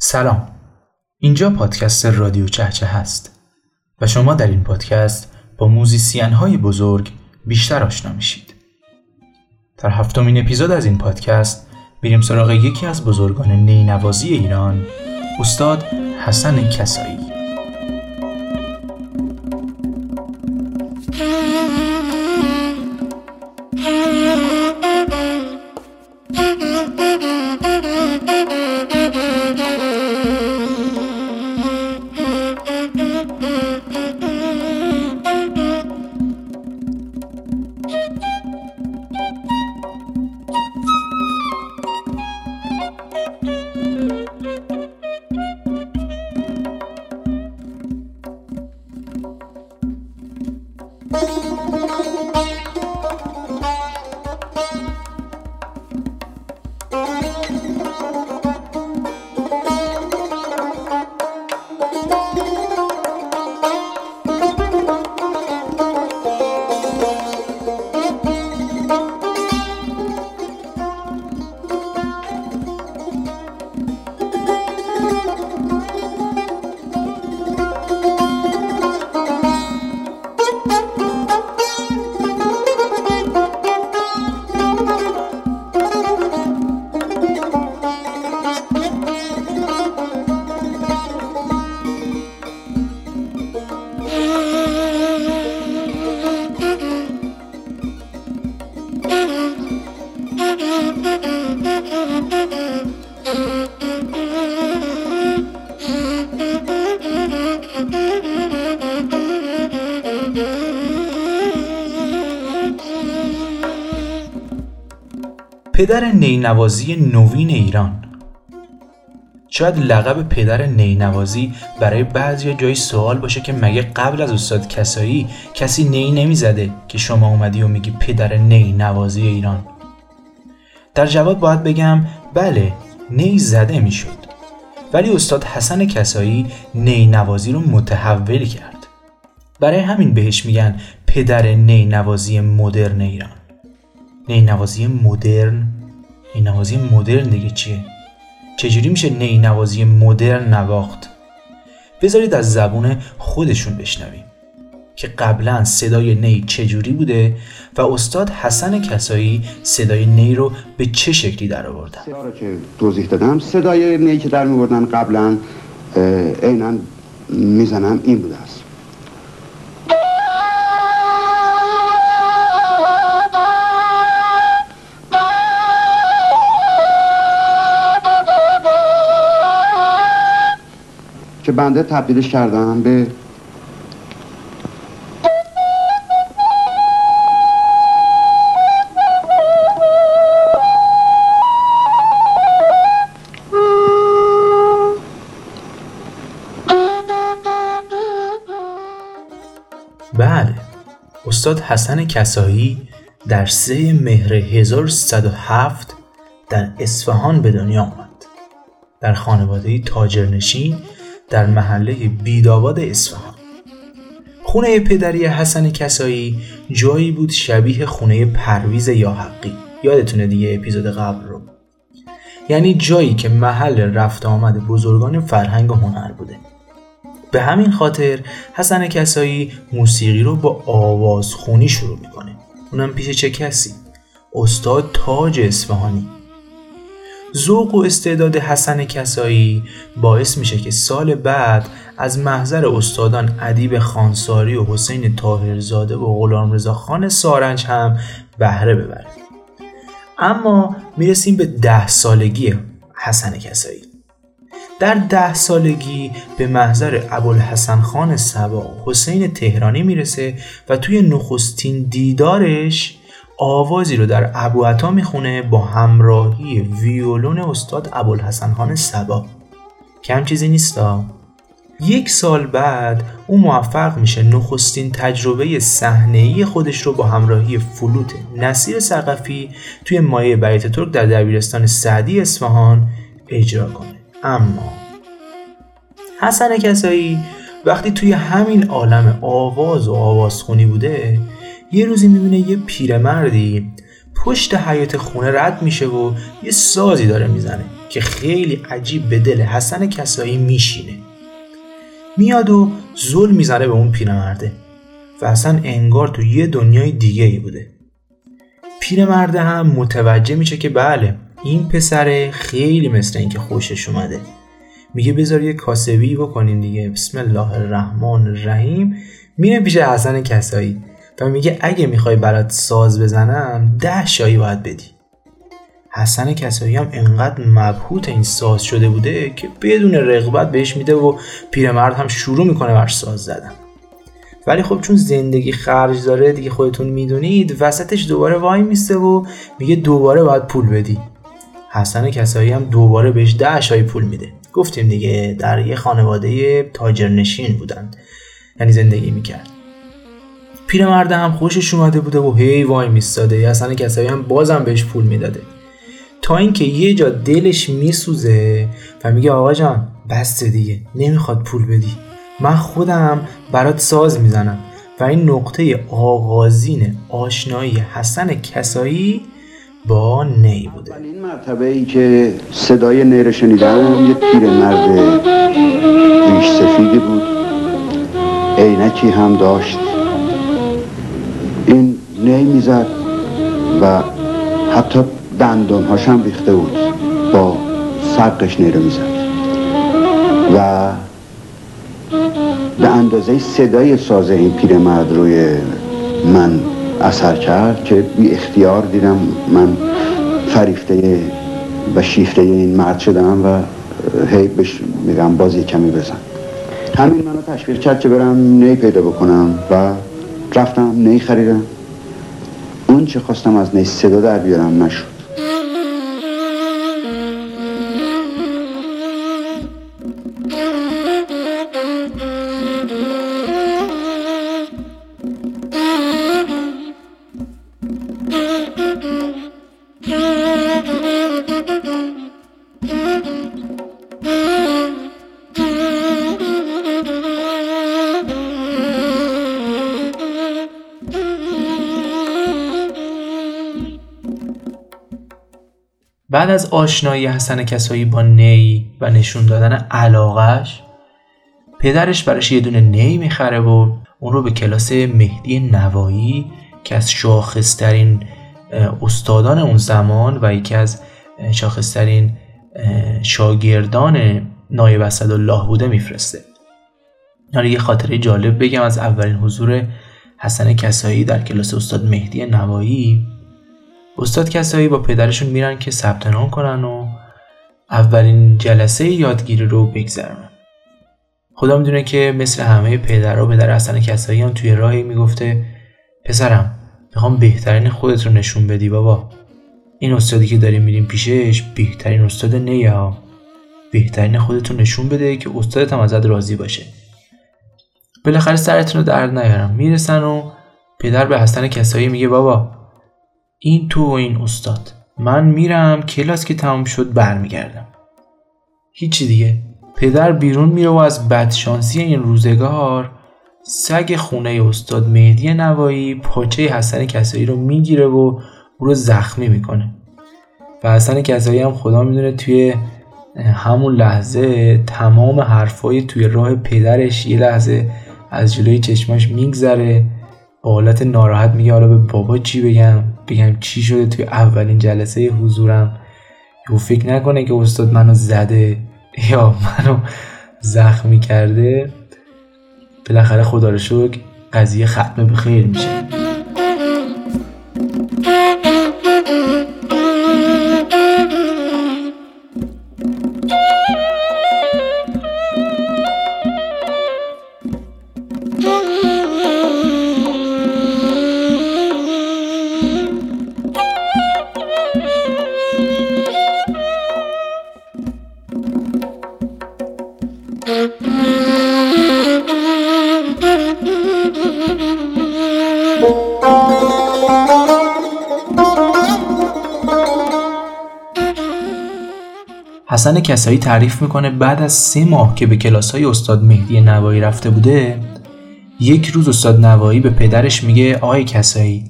سلام. اینجا پادکست رادیو چهچه هست و شما در این پادکست با موزیسین های بزرگ بیشتر آشنا میشید. در هفتمین اپیزود از این پادکست میریم سراغ یکی از بزرگان نینوازی ایران استاد حسن کسایی. پدر نینوازی نوین ایران. شاید لقب پدر نینوازی برای بعضی جای سوال باشه که مگه قبل از استاد کسایی کسی نی نمی‌زده که شما اومدی و میگی پدر نینوازی ایران؟ در جواب باید بگم بله نی زده می‌شد. ولی استاد حسن کسایی نینوازی رو متحول کرد. برای همین بهش میگن پدر نینوازی مدرن ایران. نینوازی مدرن نینوازی مدرن دیگه چیه؟ چجوری میشه نینوازی مدرن نواخت؟ بذارید از زبون خودشون بشنویم که قبلا صدای نی چجوری بوده و استاد حسن کسایی صدای نی رو به چه شکلی در آوردن؟ که توضیح دادم صدای نی که در میوردن قبلا عینا می‌زنم این بوده است. بنده تبدیلش کردم به بله. استاد حسن کسایی در سه مهر 1307 در اصفهان به دنیا آمد. در خانواده تاجرنشین در محله بیداباد اصفهان. خونه پدری حسن کسایی جایی بود شبیه خونه پرویز یا حقی یادتونه دیگه اپیزود قبل رو. یعنی جایی که محل رفت آمد بزرگان فرهنگ و هنر بوده. به همین خاطر حسن کسایی موسیقی رو با آوازخونی شروع می‌کنه. اونم پیش چه کسی؟ استاد تاج اصفهانی. ذوق و استعداد حسن کسایی باعث میشه که سال بعد از محضر استادان ادیب خانساری و حسین طاهرزاده و غلامرضا خان سارنج هم بهره ببره اما می‌رسیم به ده سالگی حسن کسایی. در ده سالگی به محضر ابوالحسن خان سبا حسین تهرانی می‌رسه و توی نخستین دیدارش آوازی رو در ابو عطا می‌خونه با همراهی ویولون استاد ابوالحسن خان سبا. کم چیزی نیستا. یک سال بعد او موفق میشه نخستین تجربه صحنه‌ای خودش رو با همراهی فلوت نصیر سقفی توی مایه بیت ترک در دبیرستان سعدی اصفهان اجرا کنه. اما حسن کسایی وقتی توی همین عالم آواز و آوازخونی بوده یه روزی می‌بینه یه پیرمردی پشت حیات خونه رد میشه و یه سازی داره می‌زنه که خیلی عجیب به دل حسن کسایی میشینه. میاد و زل می‌زنه به اون پیرمرده و اصلا انگار تو یه دنیای دیگه ای بوده. پیرمرده هم متوجه میشه که بله این پسره خیلی مثل اینکه خوشش اومده. میگه بذار یه کاسبی بکنیم دیگه. بسم الله الرحمن الرحیم. میره پیش حسن کسایی. و میگه اگه می‌خوای برات ساز بزنم ده شایی باید بدی. حسن کسایی هم انقدر مبهوت این ساز شده بوده که بدون رغبت بهش میده و پیرمرد هم شروع می‌کنه بر ساز زدن. ولی خب چون زندگی خرج داره دیگه خودتون می‌دونید وسطش دوباره وای میسته و میگه دوباره باید پول بدی. حسن کسایی هم دوباره بهش ده شای پول میده. گفتیم دیگه در یه خانواده تاجرنشین بودن یعنی زندگی می‌کرد. پیرمرده هم خوشش اومده بوده و هی وای میستاده. حسن کسایی هم بازم بهش پول می‌داده. تا اینکه یه جا دلش میسوزه و میگه آقا جان بسته دیگه نمی‌خواد پول بدی. من خودم برات ساز می‌زنم. و این نقطه آغازین آشنایی حسن کسایی با نی بوده. این مرتبه ای که صدای نی رو شنیدم یه پیرمرد ریش سفیدی بود. عینکی هم داشت. این نی می‌زد و حتی دندون هاشم ریخته بود. با سقش نی رو می‌زد. و به اندازه صدای سازه این پیرمرد روی من اثر کرد که بی اختیار دیدم من فریفته و شیفته این مرد شدم و هی بش میگم باز کمی بزن. همین منو تشویق کرد که برم نی پیدا بکنم و رفتم نی خریدم. اون چه خواستم از نی صدا در بیارم نشد. بعد از آشنایی حسن کسایی با نی و نشون دادن علاقش پدرش براش یه دونه نی می‌خره و اون رو به کلاس مهدی نوایی که از شاخصترین استادان اون زمان و یکی از شاخصترین شاگردان نایب الله بوده میفرسته. حالا یه خاطره جالب بگم از اولین حضور حسن کسایی در کلاس استاد مهدی نوایی. استاد کسایی با پدرشون میرن که ثبت نام کنن و اولین جلسه یادگیری رو بگذرونن. خدا می‌دونه که مثل همه پدرها پدر حسن کسایی هم توی راهی می‌گفته پسرم می‌خوام بهترین خودت رو نشون بدی بابا. این استادی که داریم میریم پیشش بهترین استاد نیه ها بهترین خودتون نشون بده که استادت هم ازت راضی باشه. بالاخره سرتون رو درد نیارم. می‌رسن و پدر به حسن کسایی میگه بابا این تو و این استاد. من میرم کلاس که تمام شد برمیگردم. هیچی دیگه. پدر بیرون میره و از بدشانسی این روزگار سگ خونه استاد مهدی نوایی پاچه حسن کسایی رو می‌گیره و او رو زخمی می‌کنه. و حسن کسایی هم خدا می‌دونه توی همون لحظه تمام حرفای توی راه پدرش یه لحظه از جلوی چشماش میگذره. با حالت ناراحت میگه حالا به بابا چی بگم؟ بگم چی شده توی اولین جلسه حضورم. او فکر نکنه که استاد منو زده یا منو زخمی کرده. بالاخره خدا رو شکر قضیه ختم به خیر میشه. حسن کسایی تعریف می‌کنه بعد از سه ماه که به کلاس های استاد مهدی نوایی رفته بوده یک روز استاد نوایی به پدرش میگه آقای کسایی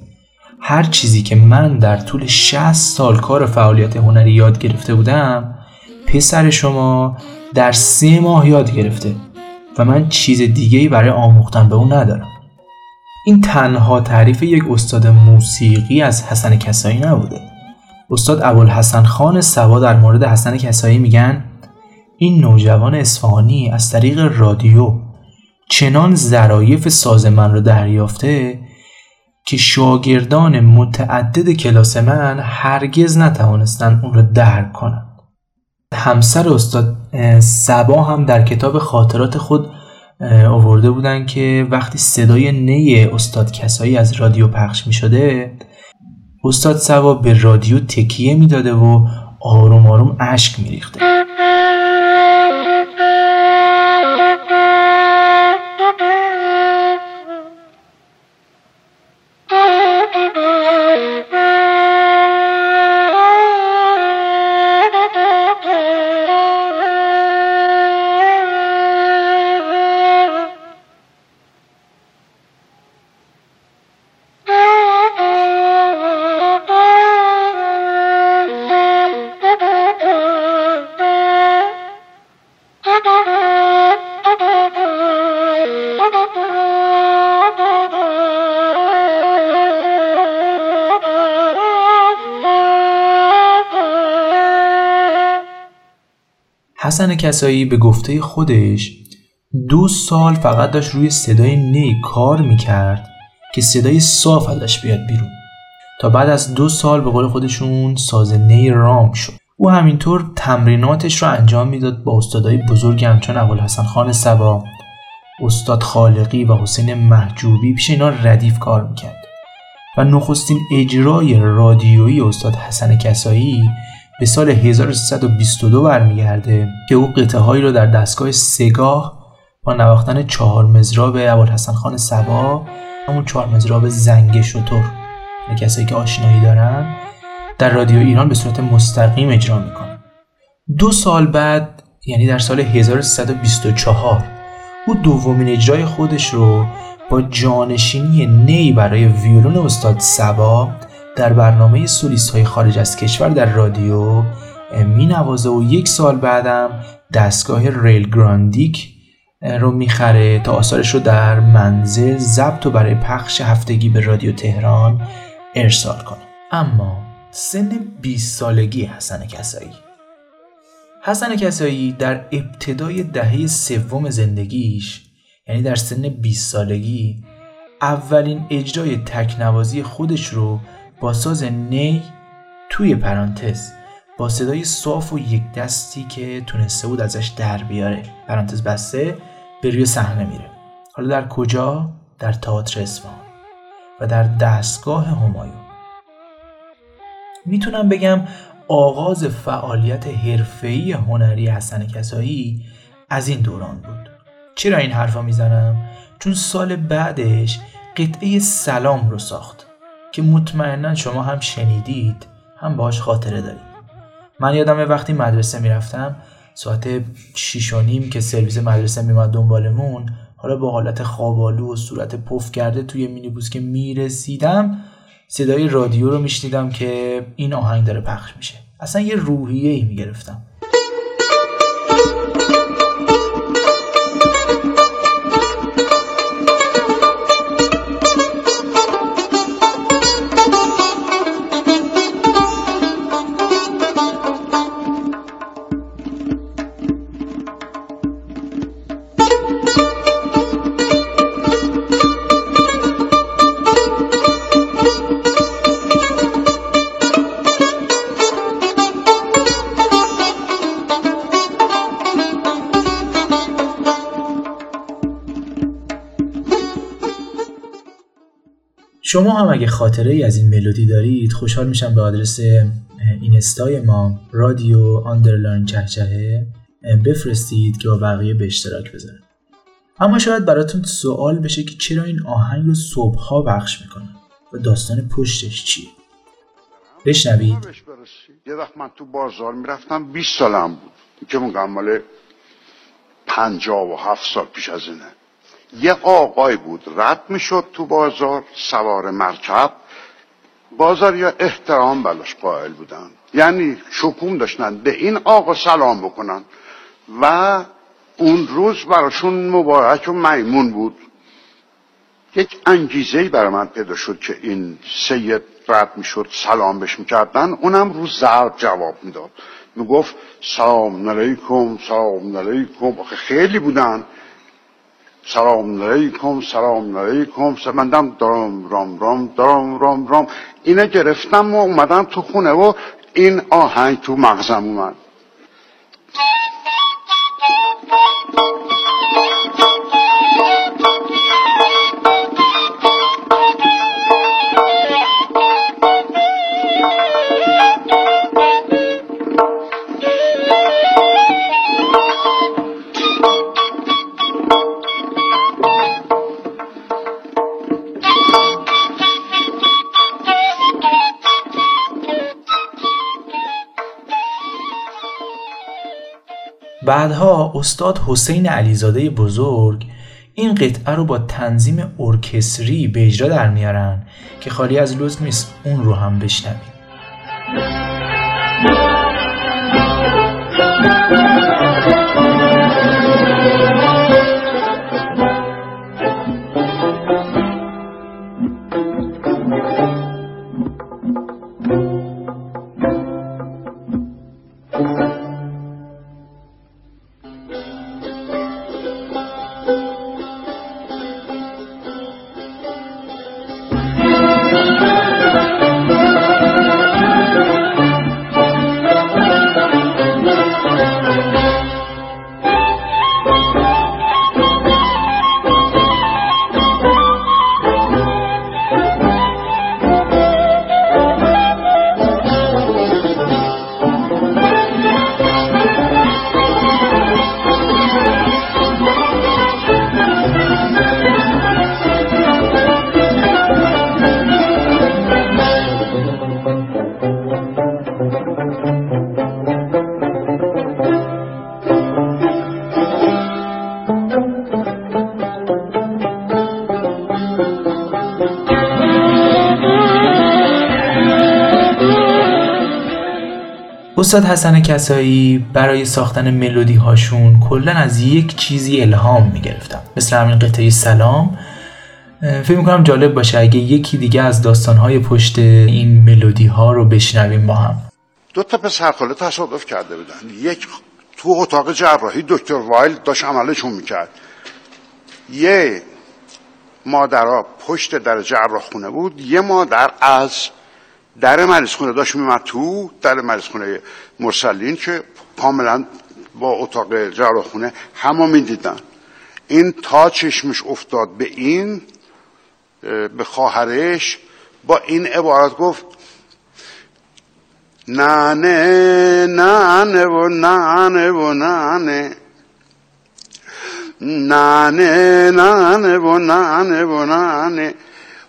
هر چیزی که من در طول 60 سال کار فعالیت هنری یاد گرفته بودم پسر شما در سه ماه یاد گرفته و من چیز دیگه ای برای آموختن به اون ندارم. این تنها تعریف یک استاد موسیقی از حسن کسایی نبوده. استاد ابوالحسن خان سوا در مورد حسن کسایی میگن این نوجوان اصفهانی از طریق رادیو چنان ظرایف ساز من را دریافته که شاگردان متعدد کلاس من هرگز نتوانستند اون را درک کنند همسر استاد سبا هم در کتاب خاطرات خود آورده بودن که وقتی صدای نی استاد کسایی از رادیو پخش می شده استاد سبا به رادیو تکیه می‌داده و آروم آروم اشک می حسن کسایی به گفته خودش دو سال فقط داشت روی صدای نی کار می‌کرد که صدای صاف ازش بیاد بیرون. تا بعد از دو سال به قول خودشون ساز نی رام شد. او همینطور تمریناتش رو انجام می‌داد با استادای بزرگی همچون ابوالحسن خان سبا استاد خالقی و حسین محجوبی پیش اینا ردیف کار می‌کرد. و نخستین اجرای رادیویی استاد حسن کسایی به سال 1322 برمیگرده که او قطعه هایی رو در دستگاه سگاه با نواختن چهار مزراب ابوالحسن خان سبا همون چهار مزراب زنگ شطور کسایی که آشنایی دارن در رادیو ایران به صورت مستقیم اجرا می‌کنن. دو سال بعد یعنی در سال 1324 او دومین اجرای خودش رو با جانشینی نی برای ویولون استاد سبا در برنامه سولیست های خارج از کشور در رادیو می نوازه و یک سال بعدم دستگاه ریل گراندیک رو می‌خره تا آثارش رو در منزل ضبط و برای پخش هفتگی به رادیو تهران ارسال کنه. اما سن 20 سالگی حسن کسایی. حسن کسایی در ابتدای دهه سوم زندگیش یعنی در سن 20 سالگی اولین اجرای تکنوازی خودش رو با ساز نی توی پرانتز با صدای صاف و یک دستی که تونسته بود ازش در بیاره. پرانتز بسته به روی صحنه میره. حالا در کجا؟ در تئاتر اصفهان و در دستگاه همایون. می‌تونم بگم آغاز فعالیت حرفه‌ای هنری حسن کسایی از این دوران بود. چرا این حرفا می‌زنم؟ چون سال بعدش قطعه سلام رو ساخت. که مطمئنا شما هم شنیدید هم باش خاطره دارید. من یادم وقتی مدرسه می‌رفتم ساعت شیش و نیم که سرویس مدرسه میمد دنبالمون حالا با حالت خوابالو و صورت پف کرده توی مینیبوس که می‌رسیدم صدای رادیو رو میشنیدم که این آهنگ داره پخش میشه. اصلا یه روحیه ای می‌گرفتم. شما هم اگه خاطره ای از این ملودی دارید خوشحال میشم به آدرس اینستای ما رادیو underline چهچهه بفرستید که با بقیه به اشتراک بذارم. اما شاید براتون سوال بشه که چرا این آهنگ رو صبحها پخش می‌کنن؟ و داستان پشتش چیه؟ بشنوید. یه وقت من تو بازار می‌رفتم 20 سالم بود. که میگم مال 57 سال پیش از اینه. یه آقای بود رد می‌شد تو بازار سوار مرکب. بازاریا احترام بلاش قائل بودن. یعنی شکوم داشتن به این آقا سلام بکنن. و اون روز براشون مبارک و میمون بود. یک انگیزه برای من پیدا شد که این سید رد می‌شد سلام بهش می‌کردن. اونم رو ضرب جواب می‌داد. می‌گفت سلام علیکم سلام علیکم. خیلی بودن. سلام علیکم سلام علیکم سمندم دارم رام رام دارم رام رام. اینه گرفتم و اومدم تو خونه و این آهنگ تو مغزم اومد. بعدها استاد حسین علیزاده بزرگ این قطعه رو با تنظیم ارکستری به اجرا در میارن که خالی از لطف نیست اون رو هم بشنویم. استاد حسن کسایی برای ساختن ملودی هاشون کلا از یک چیزی الهام می‌گرفتم مثل همین قطعه سلام. فکر می‌کنم جالب باشه اگه یکی دیگه از داستانهای پشت این ملودی ها رو بشنویم با هم. دو تا پسر خاله تصادف کرده بودن. یک تو اتاق جراحی دکتر وایل داشت عملشون می‌کرد. یه مادرها پشت در جراح خونه بود یه مادر از در مریض خونه داشت میمد تو در مریض خونه مرسلین که کاملا با اتاق جراح خونه همه می‌دیدن. این تا چشمش افتاد به این به خواهرش با این عبارت گفت نانه نانه و نانه و نانه نانه نانه و نانه و نانه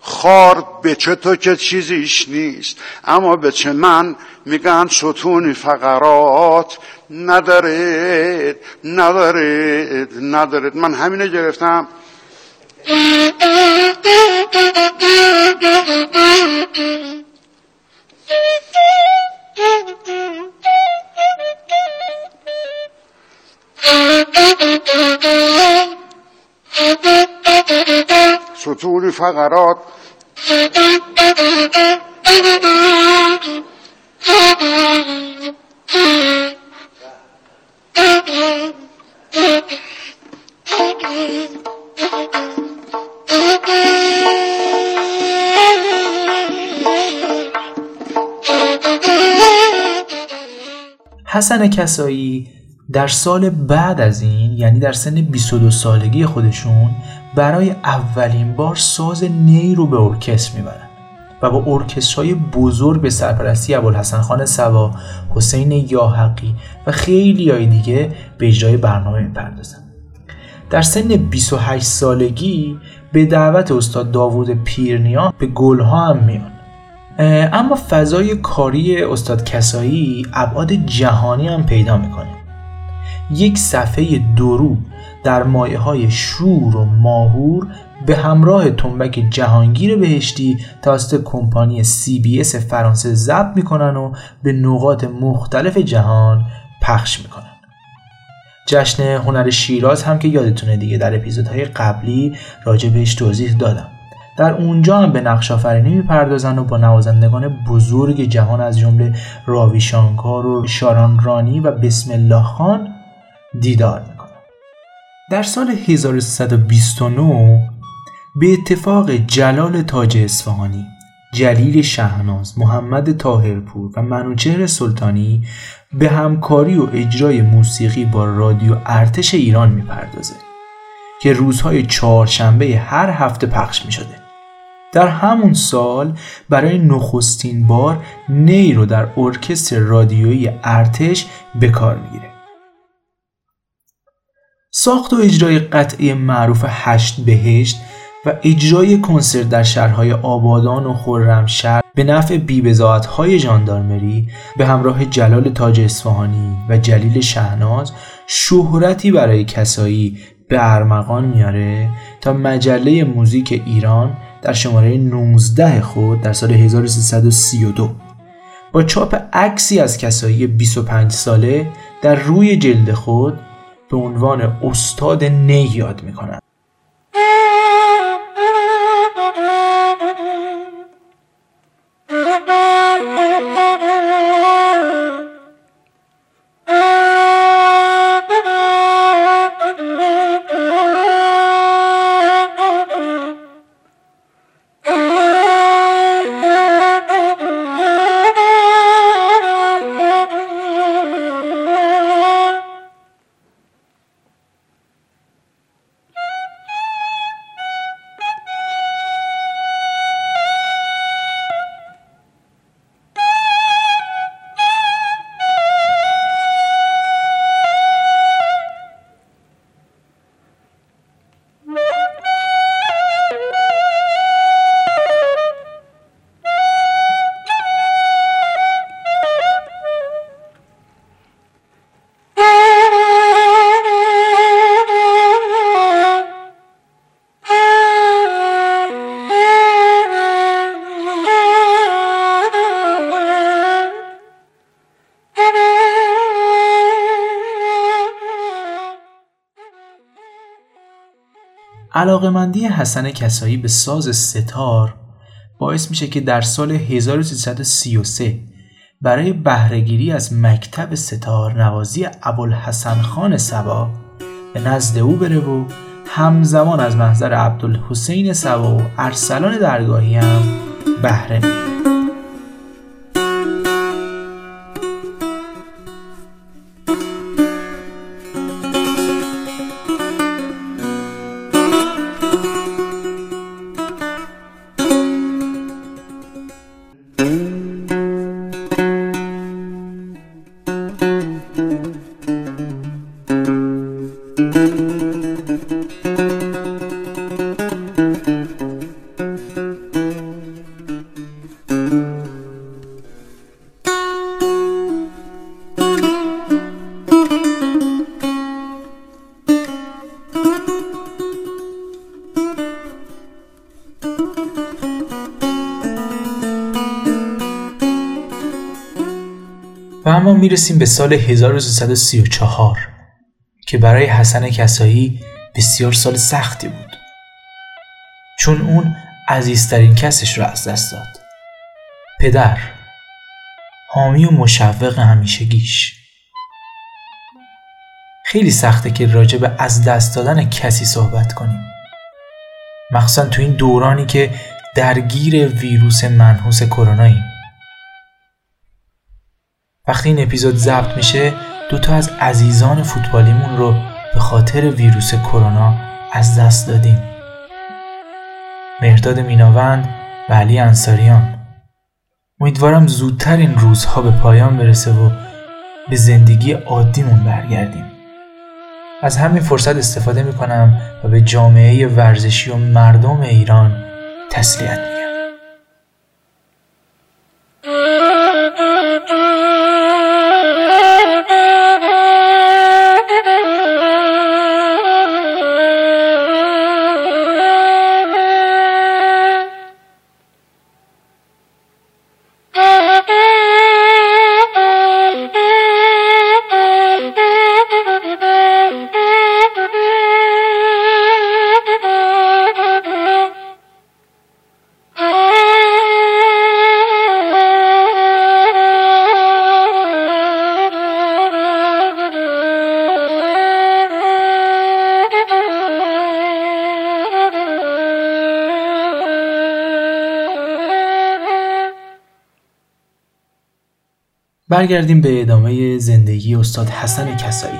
خار به چه تو که چیزیش نیست. اما به چه من میگن ستونی فقرات. ندارد ندارد ندارد من همینه گرفتم. ستون فقرات. حسن کسایی در سال بعد از این یعنی در سن 22 سالگی خودشون برای اولین بار ساز نی رو به ارکستر می‌برن و با ارکسترهای بزرگ به سرپرستی ابوالحسن خان سوا، حسین یاحقی و خیلی های دیگه به اجرای برنامه می‌پردازن. در سن 28 سالگی به دعوت استاد داوود پیرنیا به گلها هم میان. اما فضای کاری استاد کسایی ابعاد جهانی هم پیدا می‌کنه. یک صفحه درو در مایه های شور و ماهور به همراه تنبک جهانگیر بهشتی توسط کمپانی سی بی اس فرانسه ضبط می‌کنن و به نقاط مختلف جهان پخش می‌کنن. جشن هنر شیراز هم که یادتونه دیگه در اپیزودهای قبلی راجع بهش توضیح دادم. در اونجا هم به نقش آفرینی می‌پردازن و با نوازندگان بزرگ جهان از جمله راوی شانکار و شاران رانی و بسم الله خان دیدار می‌کنن در سال 1129 به اتفاق جلال تاج اصفهانی جلیل شهناز، محمد تاهرپور و منوچهر سلطانی به همکاری و اجرای موسیقی با رادیو ارتش ایران می‌پردازه که روزهای چهارشنبه هر هفته پخش می شده. در همون سال برای نخستین بار نی رو در ارکستر رادیویی ارتش به کار می‌گیره. ساخت و اجرای قطعه معروف هشت بهشت و اجرای کنسرت در شهرهای آبادان و خرمشهر به نفع های ژاندارمری به همراه جلال تاج اصفهانی و جلیل شهناز شهرتی برای کسایی به ارمغان میاره تا مجله موزیک ایران در شماره 19 خود در سال 1332 با چاپ عکسی از کسایی 25 ساله در روی جلد خود به عنوان استاد نی یاد می‌کنند علاقمندی حسن کسایی به ساز ستار باعث میشه که در سال 1333 برای بهرهگیری از مکتب ستار نوازی ابوالحسن خان سبا به نزد او بره و همزمان از محضر عبدالحسین سبا و ارسلان درگاهی هم بهره اما می‌رسیم به سال 1334 که برای حسن کسایی بسیار سال سختی بود. چون اون عزیزترین کسش رو از دست داد. پدر حامی و مشوق همیشگیش. خیلی سخته که راجع به از دست دادن کسی صحبت کنیم. مخصوصا تو این دورانی که درگیر ویروس منحوس کروناییم وقتی این اپیزود ضبط میشه دوتا از عزیزان فوتبالیمون رو به خاطر ویروس کرونا از دست دادیم. مهرداد میناوند و علی انصاریان. امیدوارم زودتر این روزها به پایان برسه و به زندگی عادیمون برگردیم. از همین فرصت استفاده می‌کنم و به جامعه ورزشی و مردم ایران تسلیت میگم. برگردیم به ادامه زندگی استاد حسن کسایی.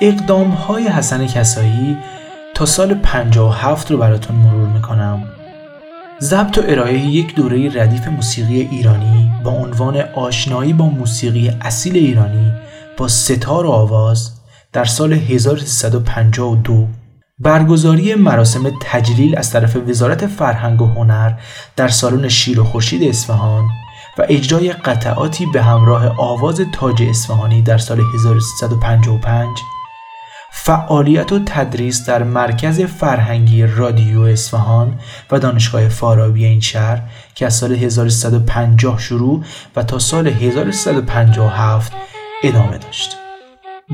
اقدام های حسن کسایی تا سال 57 رو براتون مرور می‌کنم. ضبط و ارائه یک دوره ردیف موسیقی ایرانی با عنوان آشنایی با موسیقی اصیل ایرانی با ستار و آواز در سال 1352 برگزاری مراسم تجلیل از طرف وزارت فرهنگ و هنر در سالن شیر و خورشید اصفهان و اجرای قطعاتی به همراه آواز تاج اصفهانی در سال 1355 فعالیت و تدریس در مرکز فرهنگی رادیو اصفهان و دانشگاه فارابی این شهر که از سال 1350 شروع و تا سال 1357 ادامه داشت.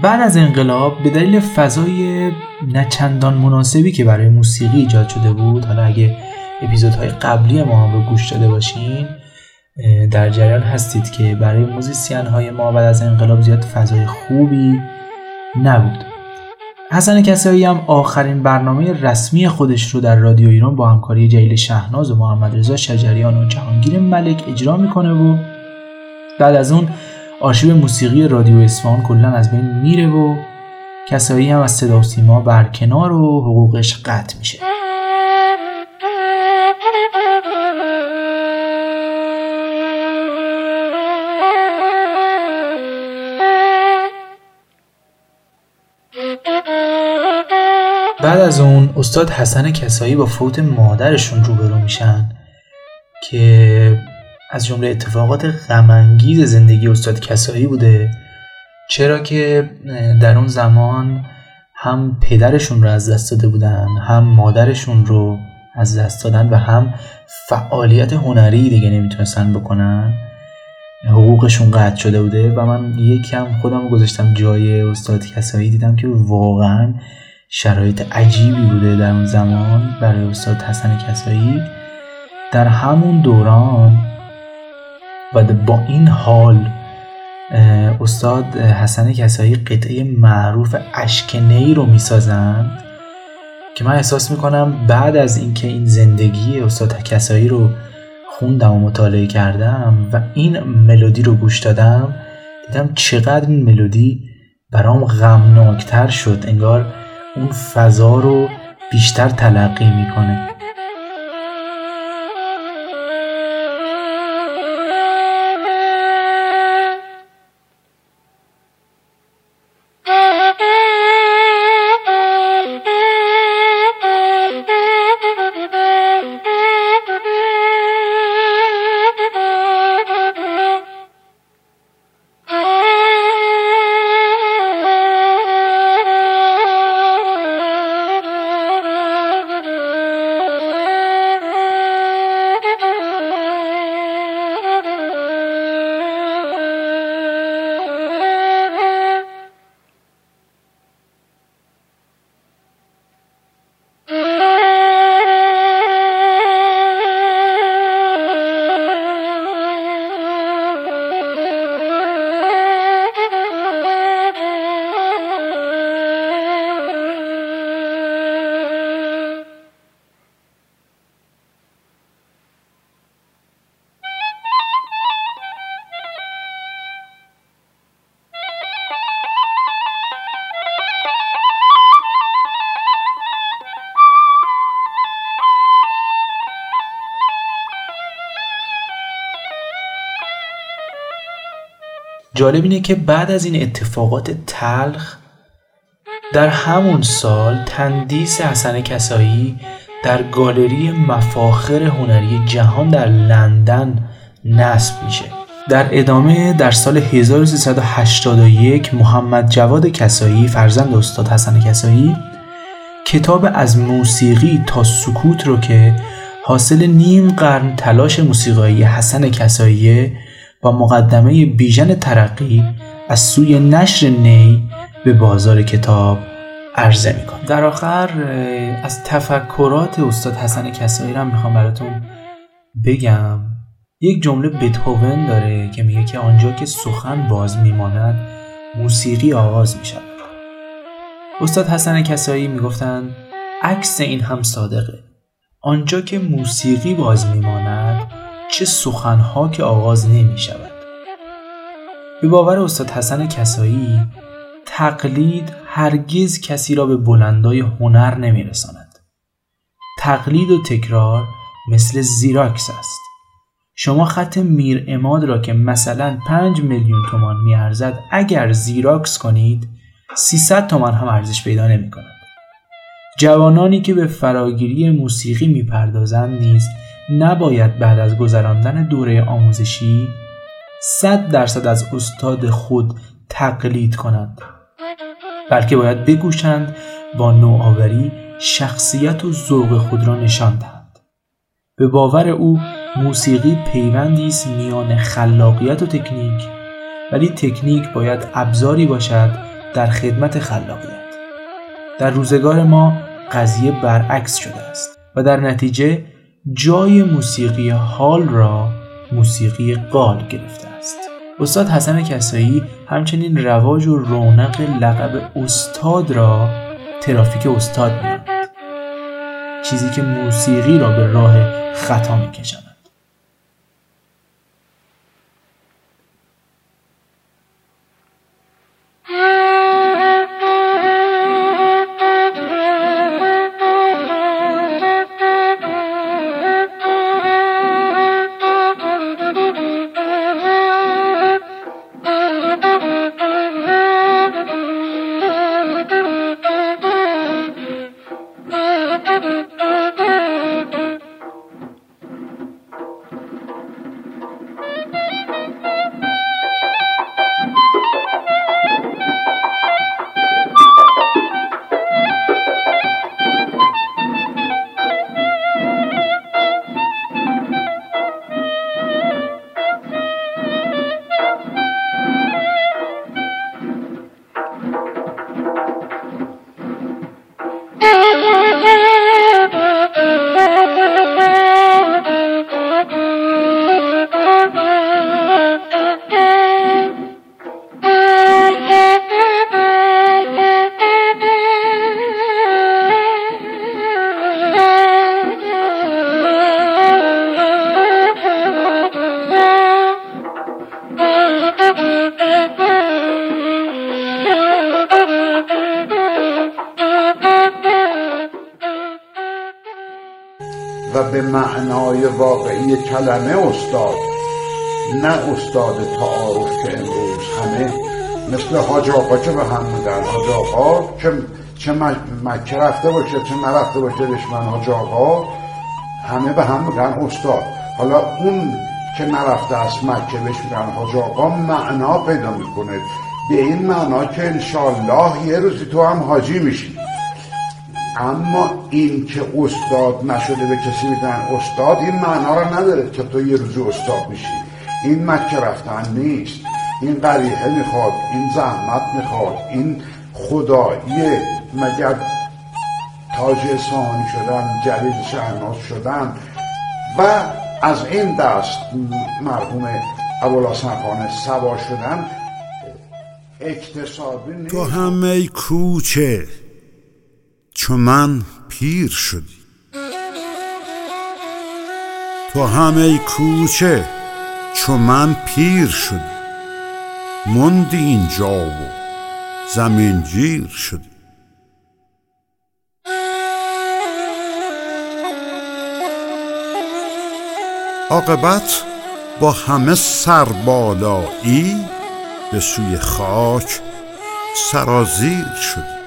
بعد از انقلاب به دلیل فضای نچندان مناسبی که برای موسیقی ایجاد شده بود حالا اگه اپیزودهای قبلی ما هم رو گوش داده باشین در جریان هستید که برای موزیسین های ما بعد از انقلاب زیاد فضای خوبی نبود. حسن کسایی هم آخرین برنامه رسمی خودش رو در رادیو ایران با همکاری جلیل شهناز و محمد رضا شجریان و جهانگیر ملک اجرا می‌کنه و بعد از اون آرشیو موسیقی رادیو اصفهان کلا از بین میره و کسایی هم از صدا و سیما برکنار و حقوقش قطع میشه. بعد از اون استاد حسن کسایی با فوت مادرشون روبرو میشن که از جمله اتفاقات غمانگیز زندگی استاد کسایی بوده. چرا که در اون زمان هم پدرشون رو از دست داده بودن هم مادرشون رو از دست دادن و هم فعالیت هنری دیگه نمی‌تونستن بکنن. حقوقشون قطع شده بوده و من یکم خودم گذاشتم جای استاد کسایی دیدم که واقعا شرایط عجیبی بوده در اون زمان برای استاد حسن کسایی. در همون دوران و با این حال استاد حسن کسایی قطعه معروف اشکنی رو می‌سازن که من احساس می‌کنم بعد از اینکه این زندگی استاد کسایی رو خوندم و مطالعه کردم و این ملودی رو گوش دادم دیدم چقدر این ملودی برام غمناکتر شد. انگار اون فضا رو بیشتر تلقی می‌کنه. جالب اینه که بعد از این اتفاقات تلخ در همون سال تندیس حسن کسایی در گالری مفاخر هنری جهان در لندن نصب میشه. در ادامه در حال 1381 محمد جواد کسایی فرزند استاد حسن کسایی کتاب از موسیقی تا سکوت رو که حاصل نیم قرن تلاش موسیقایی حسن کسایی با مقدمه بیژن ترقی از سوی نشر نی به بازار کتاب عرضه می‌کنم. در آخر از تفکرات استاد حسن کسایی را می‌خوام براتون بگم. یک جمله بتهوون داره که میگه که آنجا که سخن باز میماند موسیقی آغاز می‌شود. استاد حسن کسایی می‌گفتند عکس این هم صادقه. آنجا که موسیقی باز میماند چه سخنها که آغاز نمی شود به باور استاد حسن کسایی تقلید هرگز کسی را به بلندای هنر نمیرساند. تقلید و تکرار مثل زیراکس است. شما خط میر اماد را که مثلا 5 میلیون تومان میارزد اگر زیراکس کنید 300 تومان هم ارزش پیدا نمی کند. جوانانی که به فراگیری موسیقی می‌پردازند نیز نباید بعد از گذراندن دوره آموزشی 100 درصد از استاد خود تقلید کنند بلکه باید بگوشند با نوآوری شخصیت و ذوق خود را نشان دهند. به باور او موسیقی پیوندی است میان خلاقیت و تکنیک ولی تکنیک باید ابزاری باشد در خدمت خلاقیت. در روزگار ما قضیه برعکس شده است و در نتیجه جای موسیقی حال را موسیقی قال گرفته است. استاد حسن کسایی همچنین رواج و رونق لقب استاد را ترافیک استاد می‌داند چیزی که موسیقی را به راه خطا می‌کشد به معنای واقعی کلمه استاد نه استاد تعارف که امروز همه مثل حاج آقا که به هم میگن حاج آقا که چه مکه رفته باشه چه نرفته باشه من حاج آقا همه به هم میگن استاد. حالا اون که نرفته از مکه بهش میگن حاج آقا معنا پیدا می‌کنه. به این معنا که انشالله یه روزی تو هم حاجی میشی. اما این که استاد نشده به کسی میگن استاد این معنا را نداره که تو یه روزی استاد میشی. این مکه رفتن نیست. این قریحه می‌خواد این زحمت می‌خواد این خدایی مگر تاج اصفهانی شدن جلیل شهناز شدن. و از این دست مرحوم ابوالحسن خان سوا شدن. اکتسابی نیست. تو همه کوچه. چو من پیر شدی. تو همه کوچه چو من پیر شدی. مندی اینجا و زمین جیر شدی. عاقبت با همه سربالایی به سوی خاک سرازیر شدی.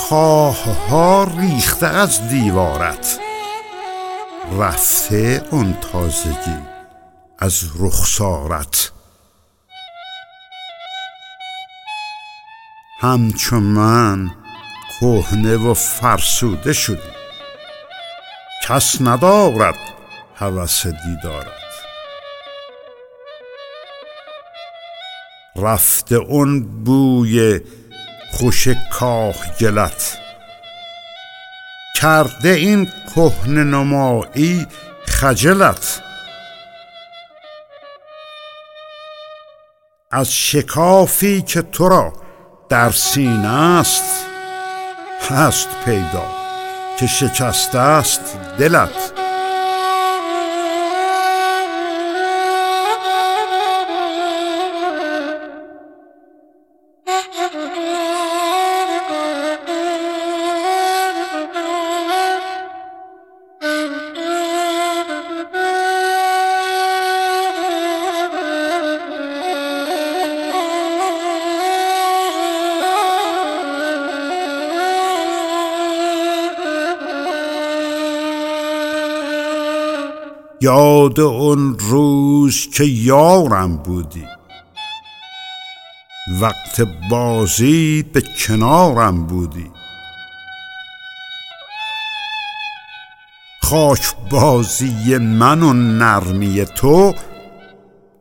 ها ریخته از دیوارت. رفته اون تازگی از رخسارت. همچون من کهنه و فرسوده شدی. کس ندارد هوس دیدارت. رفته اون بوی خوش کاه گلت. کرده این کهن نمایی خجلت. از شکافی که تو را در سینه است هست پیدا که شکسته است دلت. یاد اون روز که یارم بودی. وقت بازی به کنارم بودی. خاک بازی من و نرمی تو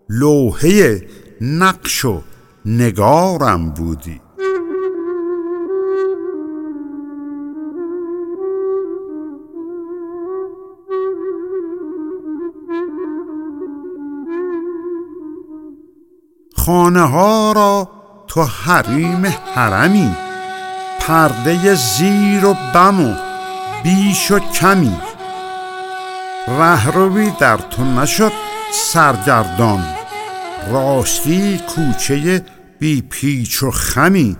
لوحه نقش و نگارم بودی. خانه ها را تو حریم حرمی پرده زیر و بم و بیش و کمی. رهروی در تو نشد سرگردان راستی کوچه بی پیچ و خمی.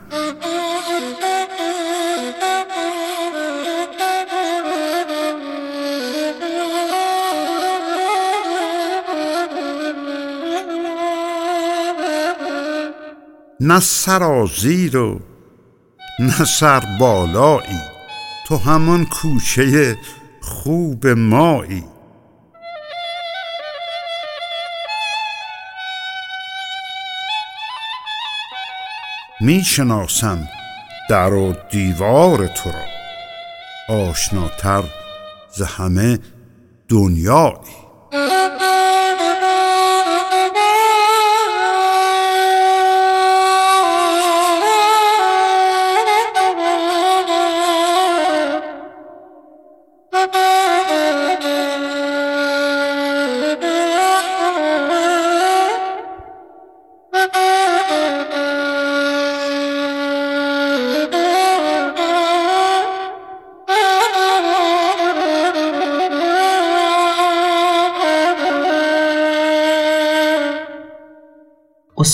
نه سرازیر و نه سر بالایی تو همان کوچه خوب مایی. می‌شناسم در و دیوار تو را آشناتر ز همه دنیایی.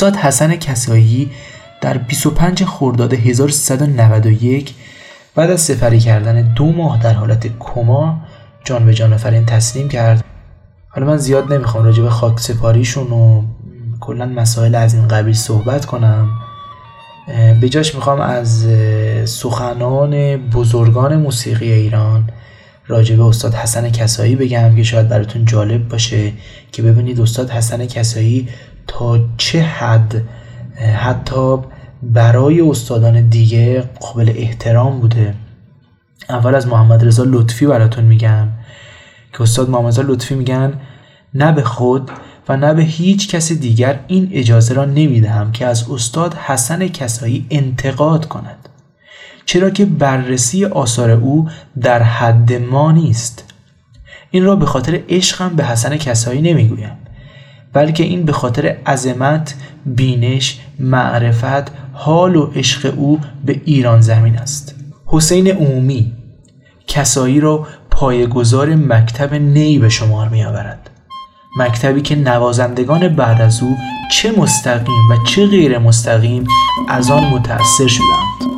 استاد حسن کسایی در 25 خرداد 1391 بعد از سفری کردن دو ماه در حالت کما جان به جان فرین تسلیم کرد. حالا من زیاد نمی‌خوام راجع به خاک سپاریشون و کلا مسائل از این قبیل صحبت کنم. به جاش می‌خوام از سخنان بزرگان موسیقی ایران راجع به استاد حسن کسایی بگم که شاید براتون جالب باشه که ببینید استاد حسن کسایی تا چه حد حتی برای استادان دیگه قابل احترام بوده. اول از محمد رضا لطفی براتون میگم که استاد محمد رضا لطفی میگن نه به خود و نه به هیچ کس دیگر این اجازه را نمی‌دهم که از استاد حسن کسایی انتقاد کند. چرا که بررسی آثار او در حد ما نیست. این را به خاطر عشقم به حسن کسایی نمی‌گویم. بلکه این به خاطر عظمت، بینش، معرفت، حال و عشق او به ایران زمین است. حسین عمومی کسایی را پایگزار مکتب نی به شمار می آورد. مکتبی که نوازندگان بعد از او چه مستقیم و چه غیر مستقیم از آن متأثر شدند.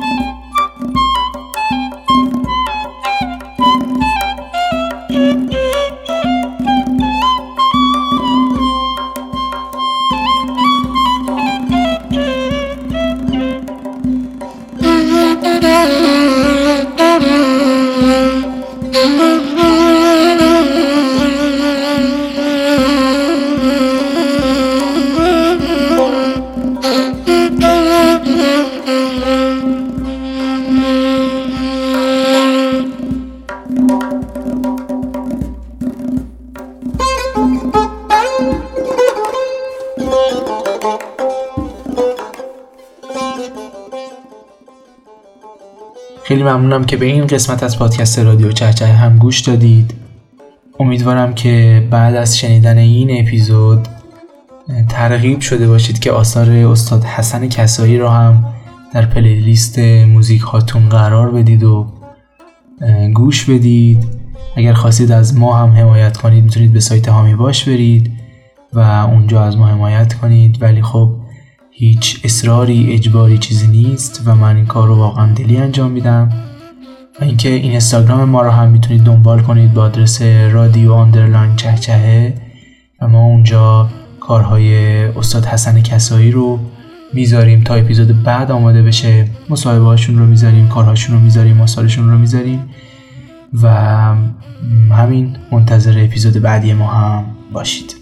ممنونم که به این قسمت از پادکست رادیو چهچه هم گوش دادید. امیدوارم که بعد از شنیدن این اپیزود ترغیب شده باشید که آثار استاد حسن کسایی رو هم در پلیلیست موزیک هاتون قرار بدید و گوش بدید. اگر خواستید از ما هم حمایت کنید می‌تونید به سایت هامی باش برید و اونجا از ما حمایت کنید. ولی خب هیچ اصراری اجباری چیزی نیست و من این کار رو واقعا دلی انجام میدم. و اینکه این اینستاگرام ما رو هم می‌تونید دنبال کنید با آدرس رادیو آندرلاین چهچهه و ما اونجا کارهای استاد حسن کسایی رو می‌ذاریم تا اپیزود بعد آماده بشه. مصاحبه هاشون رو می‌ذاریم کارهاشون رو می‌ذاریم آثارشون رو می‌ذاریم و همین منتظر اپیزود بعدی ما هم باشید.